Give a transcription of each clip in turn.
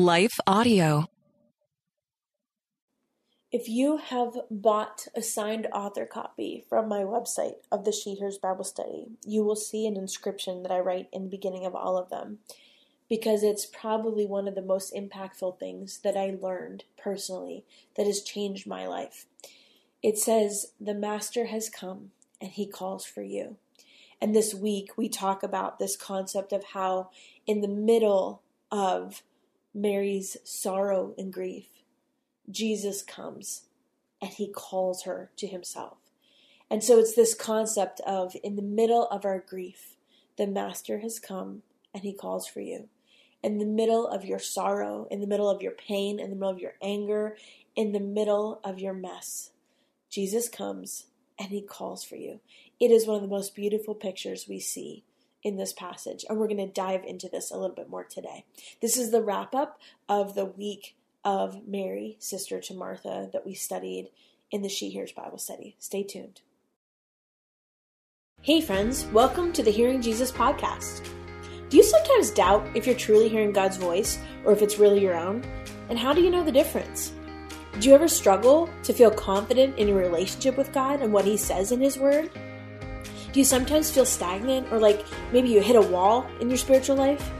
Life Audio. If you have bought a signed author copy from my website of the She Hears Bible Study, you will see an inscription that I write in the beginning of all of them because it's probably one of the most impactful things that I learned personally that has changed my life. It says, The Master has come and he calls for you. And this week we talk about this concept of how, in the middle of Mary's sorrow and grief, Jesus comes and he calls her to himself. And so it's this concept of in the middle of our grief, the Master has come and he calls for you. In the middle of your sorrow, in the middle of your pain, in the middle of your anger, in the middle of your mess, Jesus comes and he calls for you. It is one of the most beautiful pictures we see in this passage, and we're going to dive into this a little bit more today. This is the wrap up of the week of Mary, sister to Martha, that we studied in the She Hears Bible study. Stay tuned. Hey, friends, welcome to the Hearing Jesus podcast. Do you sometimes doubt if you're truly hearing God's voice or if it's really your own? And how do you know the difference? Do you ever struggle to feel confident in your relationship with God and what He says in His Word? Do you sometimes feel stagnant or like maybe you hit a wall in your spiritual life?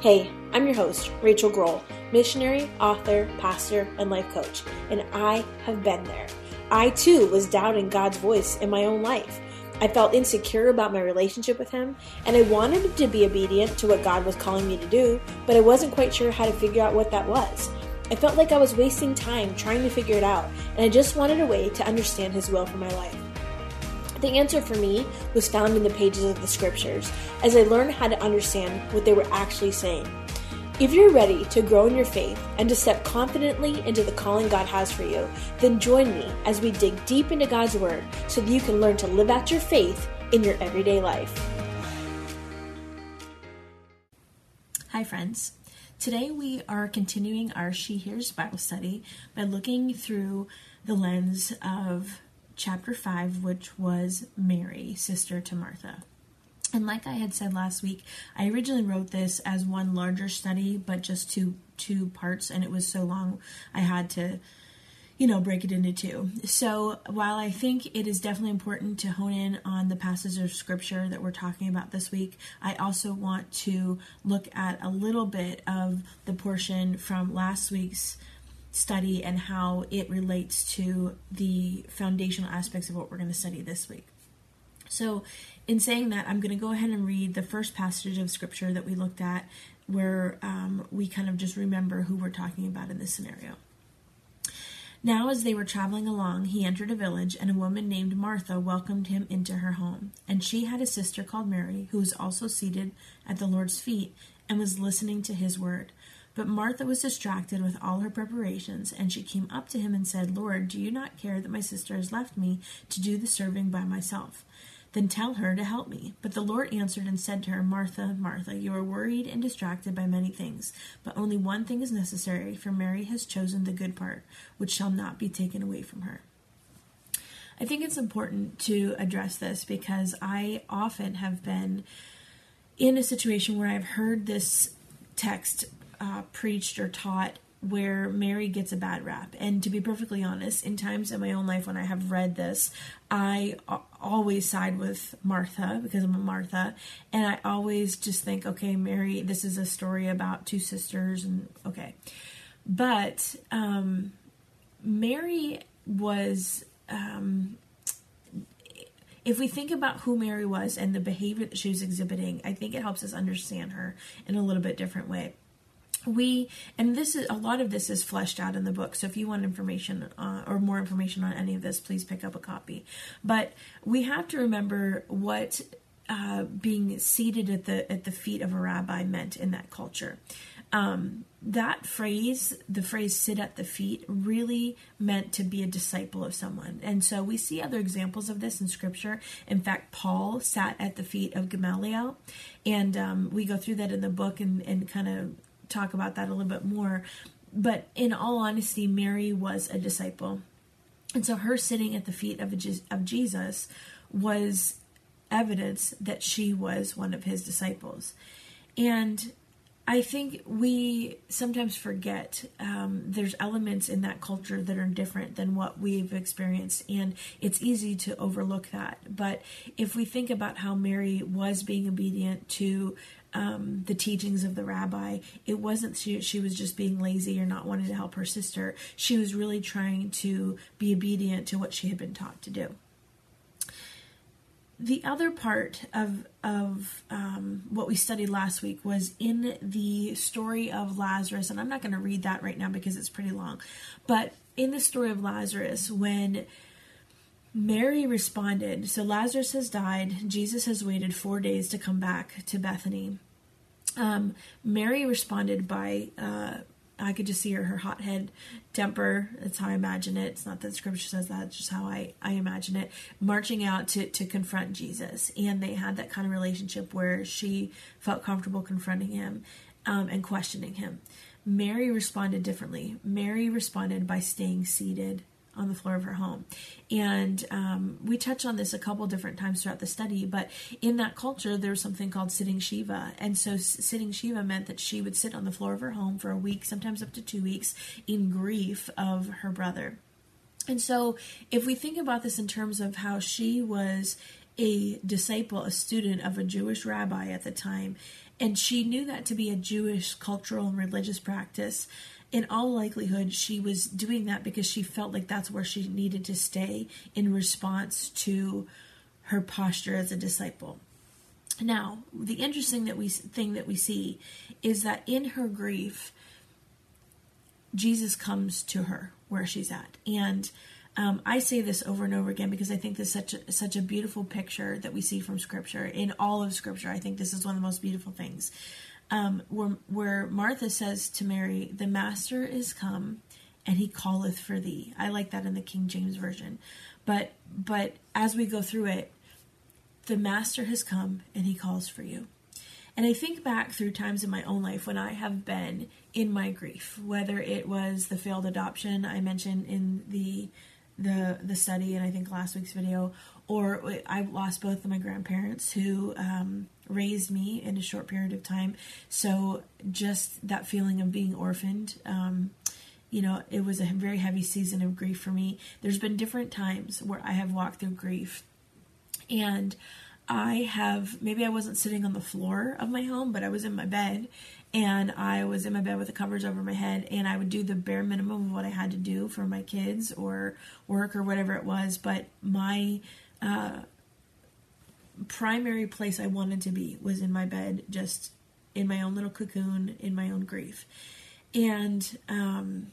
Hey, I'm your host, Rachael Groll, missionary, author, pastor, and life coach, and I have been there. I too was doubting God's voice in my own life. I felt insecure about my relationship with Him, and I wanted to be obedient to what God was calling me to do, but I wasn't quite sure how to figure out what that was. I felt like I was wasting time trying to figure it out, and I just wanted a way to understand His will for my life. The answer for me was found in the pages of the scriptures as I learned how to understand what they were actually saying. If you're ready to grow in your faith and to step confidently into the calling God has for you, then join me as we dig deep into God's Word so that you can learn to live out your faith in your everyday life. Hi, friends. Today we are continuing our She Hears Bible study by looking through the lens of chapter 5, which was Mary, sister to Martha. And like I had said last week, I originally wrote this as one larger study, but just two two parts, and it was so long I had to, you know, break it into two. So while I think it is definitely important to hone in on the passages of scripture that we're talking about this week, I also want to look at a little bit of the portion from last week's study and how it relates to the foundational aspects of what we're going to study this week. So, in saying that, I'm going to go ahead and read the first passage of scripture that we looked at where um, we kind of just remember who we're talking about in this scenario. Now, as they were traveling along, he entered a village, and a woman named Martha welcomed him into her home. And she had a sister called Mary, who was also seated at the Lord's feet and was listening to his word. But Martha was distracted with all her preparations, and she came up to him and said, Lord, do you not care that my sister has left me to do the serving by myself? Then tell her to help me. But the Lord answered and said to her, Martha, Martha, you are worried and distracted by many things, but only one thing is necessary, for Mary has chosen the good part, which shall not be taken away from her. I think it's important to address this because I often have been in a situation where I've heard this text uh, preached or taught where Mary gets a bad rap. And to be perfectly honest, in times in my own life when I have read this, I always side with Martha because I'm a Martha. And I always just think, okay, Mary, this is a story about two sisters, and okay. But um, Mary was. Um, if we think about who Mary was and the behavior that she was exhibiting, I think it helps us understand her in a little bit different way we and this is a lot of this is fleshed out in the book. So if you want information uh, or more information on any of this please pick up a copy. But we have to remember what uh, being seated at the at the feet of a rabbi meant in that culture. Um, that phrase the phrase sit at the feet really meant to be a disciple of someone. And so we see other examples of this in scripture. In fact paul sat at the feet of gamaliel. And um, we go through that in the book and, and kind of talk about that a little bit more. But in all honesty, Mary was a disciple. And so her sitting at the feet of, of Jesus was evidence that she was one of his disciples. And I think we sometimes forget um, there's elements in that culture that are different than what we've experienced, and it's easy to overlook that. But if we think about how Mary was being obedient to um, the teachings of the rabbi, it wasn't she, she was just being lazy or not wanting to help her sister. She was really trying to be obedient to what she had been taught to do the other part of of um, what we studied last week was in the story of Lazarus, and I'm not going to read that right now because it's pretty long. But in the story of Lazarus, when Mary responded, so Lazarus has died. Jesus has waited four days to come back to Bethany. Um, Mary responded by uh, I could just see her, her hothead temper. That's how I imagine it. It's not that scripture says that, it's just how I, I imagine it. Marching out to, to confront Jesus. And they had that kind of relationship where she felt comfortable confronting him um, and questioning him. Mary responded differently. Mary responded by staying seated on the floor of her home. And um, we touch on this a couple different times throughout the study, but in that culture, there was something called sitting Shiva. And so sitting Shiva meant that she would sit on the floor of her home for a week, sometimes up to two weeks, in grief of her brother. And so, if we think about this in terms of how she was a disciple, a student of a Jewish rabbi at the time, and she knew that to be a Jewish cultural and religious practice, in all likelihood, she was doing that because she felt like that's where she needed to stay in response to her posture as a disciple. Now, the interesting that we thing that we see is that in her grief, Jesus comes to her where she's at, and um, I say this over and over again because I think this is such a, such a beautiful picture that we see from Scripture. In all of Scripture, I think this is one of the most beautiful things um, where, where Martha says to Mary, The Master is come and he calleth for thee. I like that in the King James Version. But but as we go through it, the Master has come and he calls for you. And I think back through times in my own life when I have been in my grief, whether it was the failed adoption I mentioned in the the the study and I think last week's video, or I lost both of my grandparents who um, raised me in a short period of time. So just that feeling of being orphaned, um, you know, it was a very heavy season of grief for me. There's been different times where I have walked through grief, and I have maybe I wasn't sitting on the floor of my home, but I was in my bed and I was in my bed with the covers over my head and I would do the bare minimum of what I had to do for my kids or work or whatever it was, but my uh, primary place I wanted to be was in my bed, just in my own little cocoon, in my own grief. And um,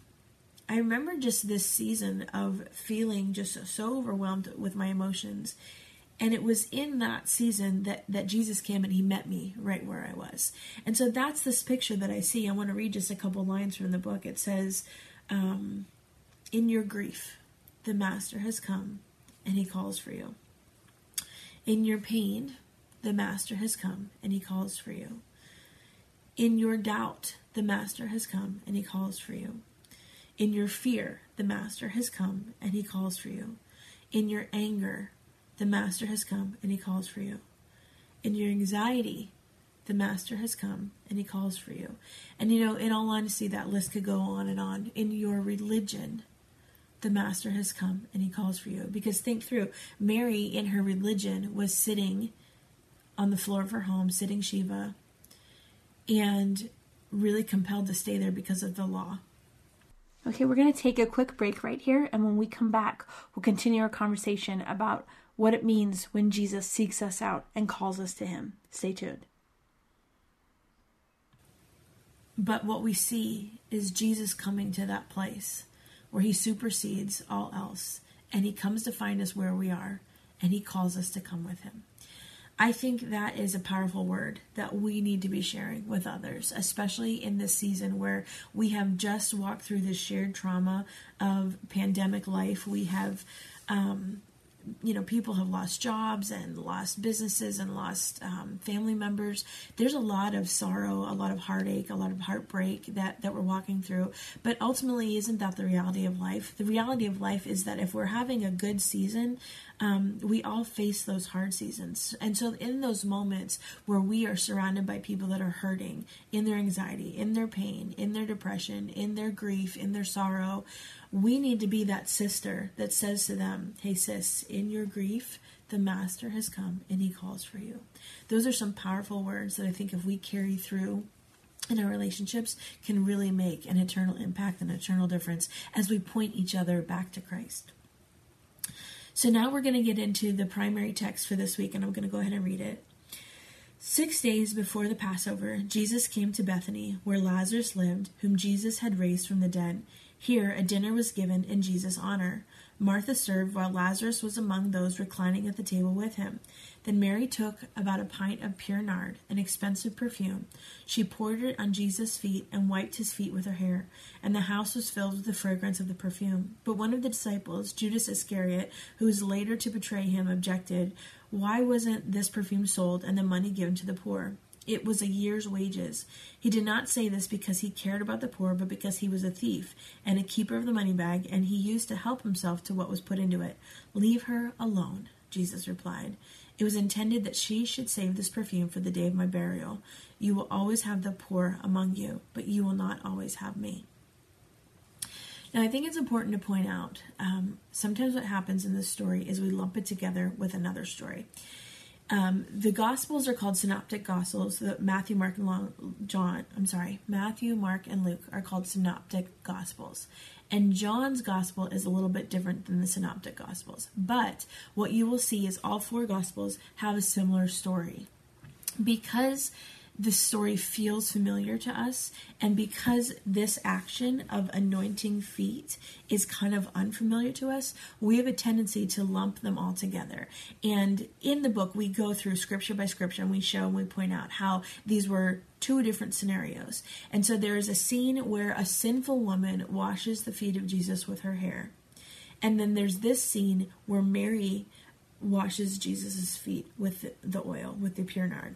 I remember just this season of feeling just so overwhelmed with my emotions. And it was in that season that, that Jesus came and he met me right where I was. And so that's this picture that I see. I want to read just a couple lines from the book. It says, um, In your grief, the Master has come and he calls for you. In your pain, the Master has come and he calls for you. In your doubt, the Master has come and he calls for you. In your fear, the Master has come and he calls for you. In your anger, the Master has come and he calls for you. In your anxiety, the Master has come and he calls for you. And you know, in all honesty, that list could go on and on. In your religion, the master has come and he calls for you. Because think through Mary, in her religion, was sitting on the floor of her home, sitting Shiva, and really compelled to stay there because of the law. Okay, we're going to take a quick break right here, and when we come back, we'll continue our conversation about what it means when Jesus seeks us out and calls us to him. Stay tuned. But what we see is Jesus coming to that place where he supersedes all else and he comes to find us where we are and he calls us to come with him. I think that is a powerful word that we need to be sharing with others, especially in this season where we have just walked through this shared trauma of pandemic life. We have um, you know people have lost jobs and lost businesses and lost um, family members. There's a lot of sorrow a lot of heartache a lot of heartbreak that that we're walking through. But ultimately isn't that the reality of life? The reality of life is that if we're having a good season um, we all face those hard seasons. And so in those moments where we are surrounded by people that are hurting in their anxiety in their pain in their depression in their grief in their sorrow we need to be that sister that says to them, Hey, sis, in your grief, the Master has come and he calls for you. Those are some powerful words that I think if we carry through in our relationships can really make an eternal impact and eternal difference as we point each other back to Christ. So now we're going to get into the primary text for this week, and I'm going to go ahead and read it. Six days before the Passover, Jesus came to Bethany, where Lazarus lived, whom Jesus had raised from the dead. Here a dinner was given in Jesus' honor. Martha served while Lazarus was among those reclining at the table with him. Then Mary took about a pint of pure nard, an expensive perfume. She poured it on Jesus' feet and wiped his feet with her hair, and the house was filled with the fragrance of the perfume. But one of the disciples, Judas Iscariot, who was later to betray him, objected, Why wasn't this perfume sold and the money given to the poor? It was a year's wages. He did not say this because he cared about the poor, but because he was a thief and a keeper of the money bag, and he used to help himself to what was put into it. Leave her alone, Jesus replied. It was intended that she should save this perfume for the day of my burial. You will always have the poor among you, but you will not always have me. Now, I think it's important to point out um, sometimes what happens in this story is we lump it together with another story. Um, the Gospels are called Synoptic Gospels. The Matthew, Mark, and Long, John. I'm sorry, Matthew, Mark, and Luke are called Synoptic Gospels. And John's Gospel is a little bit different than the Synoptic Gospels. But what you will see is all four Gospels have a similar story. Because the story feels familiar to us, and because this action of anointing feet is kind of unfamiliar to us, we have a tendency to lump them all together. And in the book, we go through scripture by scripture and we show and we point out how these were two different scenarios. And so there is a scene where a sinful woman washes the feet of Jesus with her hair. And then there's this scene where Mary washes Jesus' feet with the oil, with the pure nard.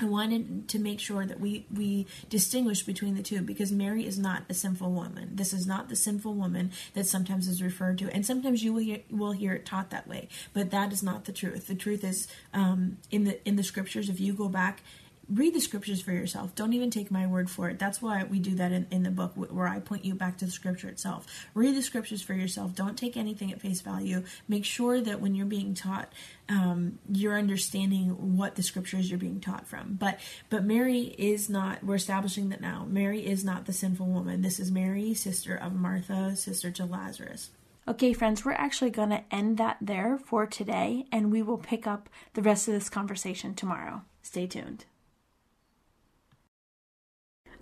I wanted to make sure that we we distinguish between the two because Mary is not a sinful woman. This is not the sinful woman that sometimes is referred to, and sometimes you will hear, will hear it taught that way. But that is not the truth. The truth is um, in the in the scriptures. If you go back read the scriptures for yourself. Don't even take my word for it. That's why we do that in, in the book where I point you back to the scripture itself. Read the scriptures for yourself. Don't take anything at face value. Make sure that when you're being taught, um, you're understanding what the scriptures you're being taught from. But but Mary is not. We're establishing that now. Mary is not the sinful woman. This is Mary, sister of Martha, sister to Lazarus. Okay, friends, we're actually going to end that there for today, and we will pick up the rest of this conversation tomorrow. Stay tuned.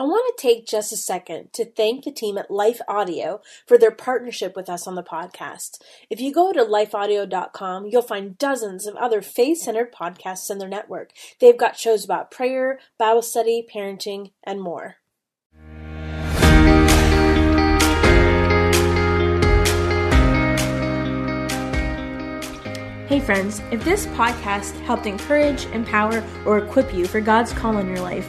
I want to take just a second to thank the team at Life Audio for their partnership with us on the podcast. If you go to lifeaudio.com, you'll find dozens of other faith centered podcasts in their network. They've got shows about prayer, Bible study, parenting, and more. Hey, friends, if this podcast helped encourage, empower, or equip you for God's call in your life,